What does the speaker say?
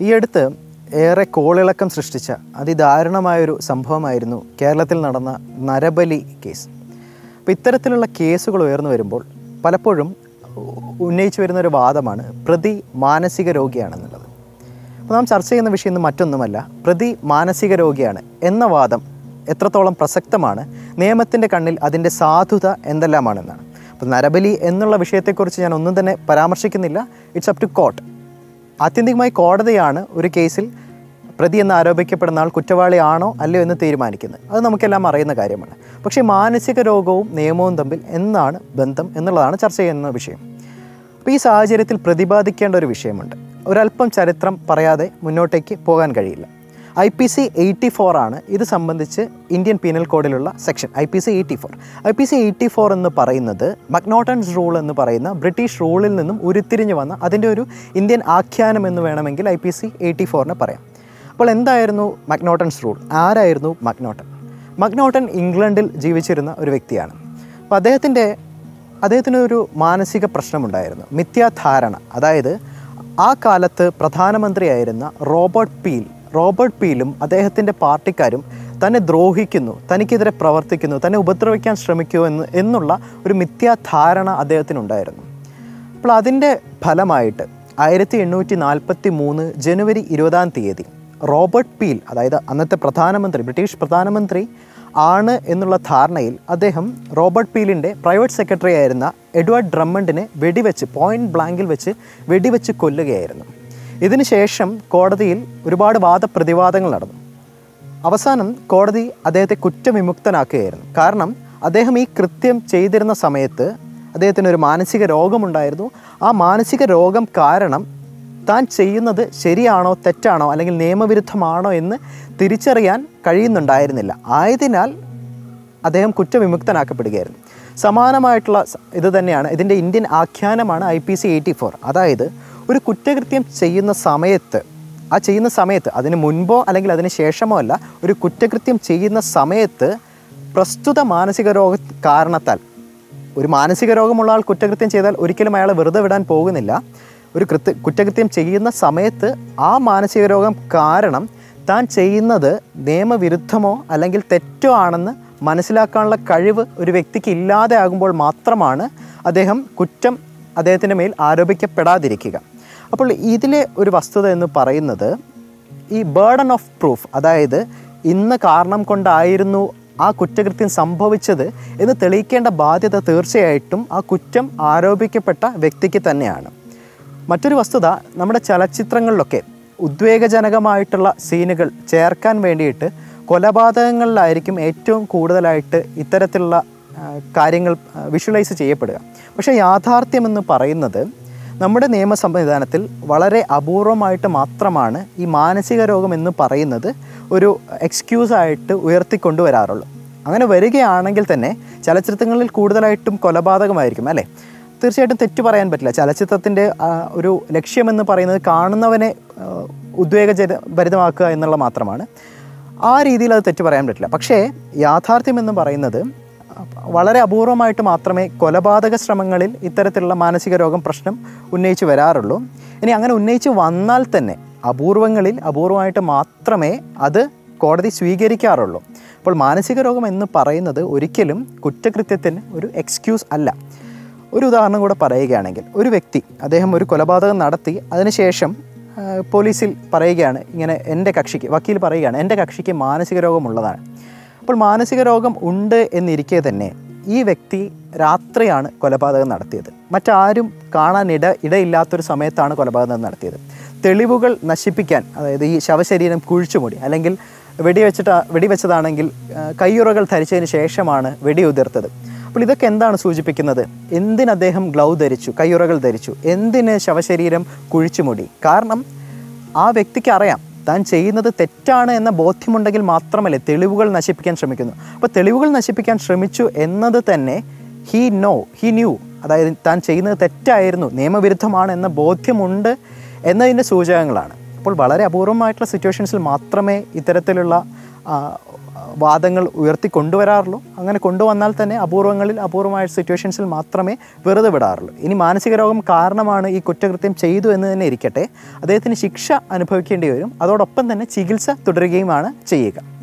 ഈ അടുത്ത് ഏറെ കോളിളക്കം സൃഷ്ടിച്ച അതിദാരുണമായൊരു സംഭവമായിരുന്നു കേരളത്തിൽ നടന്ന നരബലി കേസ്. അപ്പോൾ ഇത്തരത്തിലുള്ള കേസുകൾ ഉയർന്നു വരുമ്പോൾ പലപ്പോഴും ഉന്നയിച്ചു വരുന്ന ഒരു വാദമാണ് പ്രതി മാനസിക രോഗിയാണെന്നുള്ളത്. അപ്പോൾ നാം ചർച്ച ചെയ്യുന്ന വിഷയം ഇന്ന് മറ്റൊന്നുമല്ല പ്രതി മാനസിക രോഗിയാണ് എന്ന വാദം എത്രത്തോളം പ്രസക്തമാണ് നിയമത്തിന്റെ കണ്ണിൽ അതിന്റെ സാധുത എന്തെല്ലാമാണെന്നാണ്. അപ്പോൾ നരബലി എന്നുള്ള വിഷയത്തെക്കുറിച്ച് ഞാൻ ഒന്നും തന്നെ പരാമർശിക്കുന്നില്ല. ഇറ്റ്സ് അപ് ടു കോർട്ട് ആത്യന്തികമായി കോടതിയാണ് ഒരു കേസിൽ പ്രതി എന്ന് ആരോപിക്കപ്പെടുന്ന ആൾ കുറ്റവാളിയാണോ അല്ലയോ എന്ന് തീരുമാനിക്കുന്നത്. അത് നമുക്കെല്ലാം അറിയുന്ന കാര്യമാണ്. പക്ഷേ മാനസിക രോഗവും നിയമവും തമ്മിൽ എന്താണ് ബന്ധം എന്നുള്ളതാണ് ചർച്ച ചെയ്യുന്ന വിഷയം. അപ്പോൾ ഈ സാഹചര്യത്തിൽ പ്രതിപാദിക്കേണ്ട ഒരു വിഷയമുണ്ട്. ഒരല്പം ചരിത്രം പറയാതെ മുന്നോട്ടേക്ക് പോകാൻ കഴിയില്ല. I P C eighty four ആണ്. ഇത് സംബന്ധിച്ച് Indian penal കോഡിലുള്ള section I P C eighty four. I P C eighty four എന്ന് പറയുന്നത് മക്നോട്ടൺസ് റൂൾ എന്ന് പറയുന്ന ബ്രിട്ടീഷ് റൂളിൽ നിന്നും ഉരുത്തിരിഞ്ഞു വന്ന അതിന്റെ ഒരു ഇന്ത്യൻ ആഖ്യാനം എന്ന് വേണമെങ്കിൽ ഐ പി സി എയ്റ്റി ഫോറിനെ പറയാം. അപ്പോൾ എന്തായിരുന്നു മക്നോട്ടൺസ് റൂൾ ആരായിരുന്നു മക്നോട്ടൺ മക്നോട്ടൺ ഇംഗ്ലണ്ടിൽ ജീവിച്ചിരുന്ന ഒരു വ്യക്തിയാണ്. അപ്പോൾ അദ്ദേഹത്തിന്റെ അദ്ദേഹത്തിനൊരു മാനസിക പ്രശ്നമുണ്ടായിരുന്നു. മിഥ്യാധാരണ. അതായത് ആ കാലത്ത് പ്രധാനമന്ത്രിയായിരുന്ന റോബർട്ട് പീൽ റോബർട്ട് പീലും അദ്ദേഹത്തിന്റെ പാർട്ടിക്കാരും തന്നെ ദ്രോഹിക്കുന്നു തനിക്കെതിരെ പ്രവർത്തിക്കുന്നു തന്നെ ഉപദ്രവിക്കാൻ ശ്രമിക്കൂ എന്ന് എന്നുള്ള ഒരു മിഥ്യാധാരണ അദ്ദേഹത്തിനുണ്ടായിരുന്നു. അപ്പോൾ അതിന്റെ ഫലമായിട്ട് ആയിരത്തി എണ്ണൂറ്റി നാൽപ്പത്തി മൂന്ന് ജനുവരി ഇരുപതാം തീയതി റോബർട്ട് പീൽ അതായത് അന്നത്തെ പ്രധാനമന്ത്രി ബ്രിട്ടീഷ് പ്രധാനമന്ത്രി ആണ് എന്നുള്ള ധാരണയിൽ അദ്ദേഹം റോബർട്ട് പീലിന്റെ പ്രൈവറ്റ് സെക്രട്ടറി ആയിരുന്ന എഡ്വേർഡ് ഡ്രമ്മണ്ടിനെ വെടിവെച്ച് പോയിന്റ് ബ്ലാങ്കിൽ വെച്ച് വെടിവെച്ച് കൊല്ലുകയായിരുന്നു. ഇതിനുശേഷം കോടതിയിൽ ഒരുപാട് വാദപ്രതിവാദങ്ങൾ നടന്നു. അവസാനം കോടതി അദ്ദേഹത്തെ കുറ്റവിമുക്തനാക്കുകയായിരുന്നു. കാരണം അദ്ദേഹം ഈ കൃത്യം ചെയ്തിരുന്ന സമയത്ത് അദ്ദേഹത്തിന് ഒരു മാനസിക രോഗമുണ്ടായിരുന്നു. ആ മാനസിക രോഗം കാരണം താൻ ചെയ്യുന്നത് ശരിയാണോ തെറ്റാണോ അല്ലെങ്കിൽ നിയമവിരുദ്ധമാണോ എന്ന് തിരിച്ചറിയാൻ കഴിയുന്നുണ്ടായിരുന്നില്ല. ആയതിനാൽ അദ്ദേഹം കുറ്റവിമുക്തനാക്കപ്പെടുകയായിരുന്നു. സമാനമായിട്ടുള്ള ഇത് തന്നെയാണ്. ഇതിന്റെ ഇന്ത്യൻ ആഖ്യാനമാണ് I P C eighty four. അതായത് ഒരു കുറ്റകൃത്യം ചെയ്യുന്ന സമയത്ത് ആ ചെയ്യുന്ന സമയത്ത് അതിന് മുൻപോ അല്ലെങ്കിൽ അതിന് ശേഷമോ അല്ല ഒരു കുറ്റകൃത്യം ചെയ്യുന്ന സമയത്ത് പ്രസ്തുത മാനസിക രോഗ കാരണത്താൽ ഒരു മാനസിക രോഗമുള്ള ആൾ കുറ്റകൃത്യം ചെയ്താൽ ഒരിക്കലും അയാളെ വെറുതെ വിടാൻ പോകുന്നില്ല. ഒരു കൃത്യ കുറ്റകൃത്യം ചെയ്യുന്ന സമയത്ത് ആ മാനസിക രോഗം കാരണം താൻ ചെയ്യുന്നത് നിയമവിരുദ്ധമോ അല്ലെങ്കിൽ തെറ്റോ ആണെന്ന് മനസ്സിലാക്കാനുള്ള കഴിവ് ഒരു വ്യക്തിക്ക് ഇല്ലാതെ ആകുമ്പോൾ മാത്രമാണ് അദ്ദേഹം കുറ്റം അദ്ദേഹത്തിന്റെ മേൽ ആരോപിക്കപ്പെടാതിരിക്കുക. അപ്പോൾ ഇതിലെ ഒരു വസ്തുത എന്ന് പറയുന്നത് ഈ ബേർഡൻ ഓഫ് പ്രൂഫ് അതായത് ഇന്ന് കാരണം കൊണ്ടായിരുന്നു ആ കുറ്റകൃത്യം സംഭവിച്ചത് എന്ന് തെളിയിക്കേണ്ട ബാധ്യത തീർച്ചയായിട്ടും ആ കുറ്റം ആരോപിക്കപ്പെട്ട വ്യക്തിക്ക് തന്നെയാണ്. മറ്റൊരു വസ്തുത നമ്മുടെ ചലച്ചിത്രങ്ങളിലൊക്കെ ഉദ്വേഗജനകമായിട്ടുള്ള സീനുകൾ ചേർക്കാൻ വേണ്ടിയിട്ട് കൊലപാതകങ്ങളിലായിരിക്കും ഏറ്റവും കൂടുതലായിട്ട് ഇത്തരത്തിലുള്ള കാര്യങ്ങൾ വിഷ്വലൈസ് ചെയ്യപ്പെടുക. പക്ഷേ യാഥാർത്ഥ്യമെന്ന് പറയുന്നത് നമ്മുടെ നിയമ സംവിധാനത്തിൽ വളരെ അപൂർവമായിട്ട് മാത്രമാണ് ഈ മാനസിക രോഗം എന്ന് പറയുന്നത് ഒരു എക്സ്ക്യൂസായിട്ട് ഉയർത്തിക്കൊണ്ടു വരാറുള്ളൂ അങ്ങനെ വരികയാണെങ്കിൽ തന്നെ ചലച്ചിത്രങ്ങളിൽ കൂടുതലായിട്ടും കൊലപാതകമായിരിക്കും അല്ലേ? തീർച്ചയായിട്ടും തെറ്റു പറയാൻ പറ്റില്ല. ചലച്ചിത്രത്തിന്റെ ഒരു ലക്ഷ്യമെന്ന് പറയുന്നത് കാണുന്നവനെ ആ, ഉദ്വേഗജന ഭരിതമാക്കുക എന്നുള്ള മാത്രമാണ്. ആ രീതിയിൽ അത് തെറ്റു പറയാൻ പറ്റില്ല. പക്ഷേ യാഥാർത്ഥ്യം എന്ന് പറയുന്നത് വളരെ അപൂർവമായിട്ട് മാത്രമേ കൊലപാതക ശ്രമങ്ങളിൽ ഇത്തരത്തിലുള്ള മാനസിക രോഗം പ്രശ്നം ഉന്നയിച്ച് വരാറുള്ളൂ. ഇനി അങ്ങനെ ഉന്നയിച്ച് വന്നാൽ തന്നെ അപൂർവങ്ങളിൽ അപൂർവമായിട്ട് മാത്രമേ അത് കോടതി സ്വീകരിക്കാറുള്ളൂ. അപ്പോൾ മാനസിക രോഗം എന്ന് പറയുന്നത് ഒരിക്കലും കുറ്റകൃത്യത്തിന് ഒരു എക്സ്ക്യൂസ് അല്ല. ഒരു ഉദാഹരണം കൂടെ പറയുകയാണെങ്കിൽ ഒരു വ്യക്തി അദ്ദേഹം ഒരു കൊലപാതകം നടത്തി അതിനുശേഷം പോലീസിൽ പറയുകയാണ് ഇങ്ങനെ എന്റെ കക്ഷിക്ക് വക്കീൽ പറയുകയാണ് എന്റെ കക്ഷിക്ക് മാനസിക രോഗമുള്ളതാണ്. അപ്പോൾ മാനസിക രോഗം ഉണ്ട് എന്നിരിക്കെ തന്നെ ഈ വ്യക്തി രാത്രിയാണ് കൊലപാതകം നടത്തിയത്. മറ്റാരും കാണാൻ ഇട ഇടയില്ലാത്തൊരു സമയത്താണ് കൊലപാതകം നടത്തിയത്. തെളിവുകൾ നശിപ്പിക്കാൻ അതായത് ഈ ശവശരീരം കുഴിച്ചുമൂടി അല്ലെങ്കിൽ വെടിവെച്ചിട്ട് വെടിവെച്ചതാണെങ്കിൽ കയ്യുറകൾ ധരിച്ചതിന് ശേഷമാണ് വെടിയുതിർത്തത് അപ്പോൾ ഇതൊക്കെ എന്താണ് സൂചിപ്പിക്കുന്നത്? എന്തിന് അദ്ദേഹം ഗ്ലൗ ധരിച്ചു കയ്യുറകൾ ധരിച്ചു? എന്തിന് ശവശരീരം കുഴിച്ചുമൂടി? കാരണം ആ വ്യക്തിക്ക് അറിയാം. താൻ ചെയ്യുന്നത് തെറ്റാണ് എന്ന ബോധ്യമുണ്ടെങ്കിൽ മാത്രമല്ലേ തെളിവുകൾ നശിപ്പിക്കാൻ ശ്രമിക്കുന്നു? അപ്പോൾ തെളിവുകൾ നശിപ്പിക്കാൻ ശ്രമിച്ചു എന്നത് തന്നെ ഹീ നോ ഹീ ന്യൂ അതായത് താൻ ചെയ്യുന്നത് തെറ്റായിരുന്നു നിയമവിരുദ്ധമാണ് എന്ന ബോധ്യമുണ്ട് എന്നതിന്റെ സൂചകങ്ങളാണ്. അപ്പോൾ വളരെ അപൂർവമായിട്ടുള്ള സിറ്റുവേഷൻസിൽ മാത്രമേ ഇത്തരത്തിലുള്ള വാദങ്ങൾ ഉയർത്തി കൊണ്ടുവരാറുള്ളൂ. അങ്ങനെ കൊണ്ടുവന്നാൽ തന്നെ അപൂർവങ്ങളിൽ അപൂർവമായ സിറ്റുവേഷൻസിൽ മാത്രമേ വെറുതെ വിടാറുള്ളൂ. ഇനി മാനസിക രോഗം കാരണമാണ് ഈ കുറ്റകൃത്യം ചെയ്തു എന്ന് തന്നെ ഇരിക്കട്ടെ. അദ്ദേഹത്തിന് ശിക്ഷ അനുഭവിക്കേണ്ടി വരും. അതോടൊപ്പം തന്നെ ചികിത്സ തുടരുകയുമാണ് ചെയ്യുക.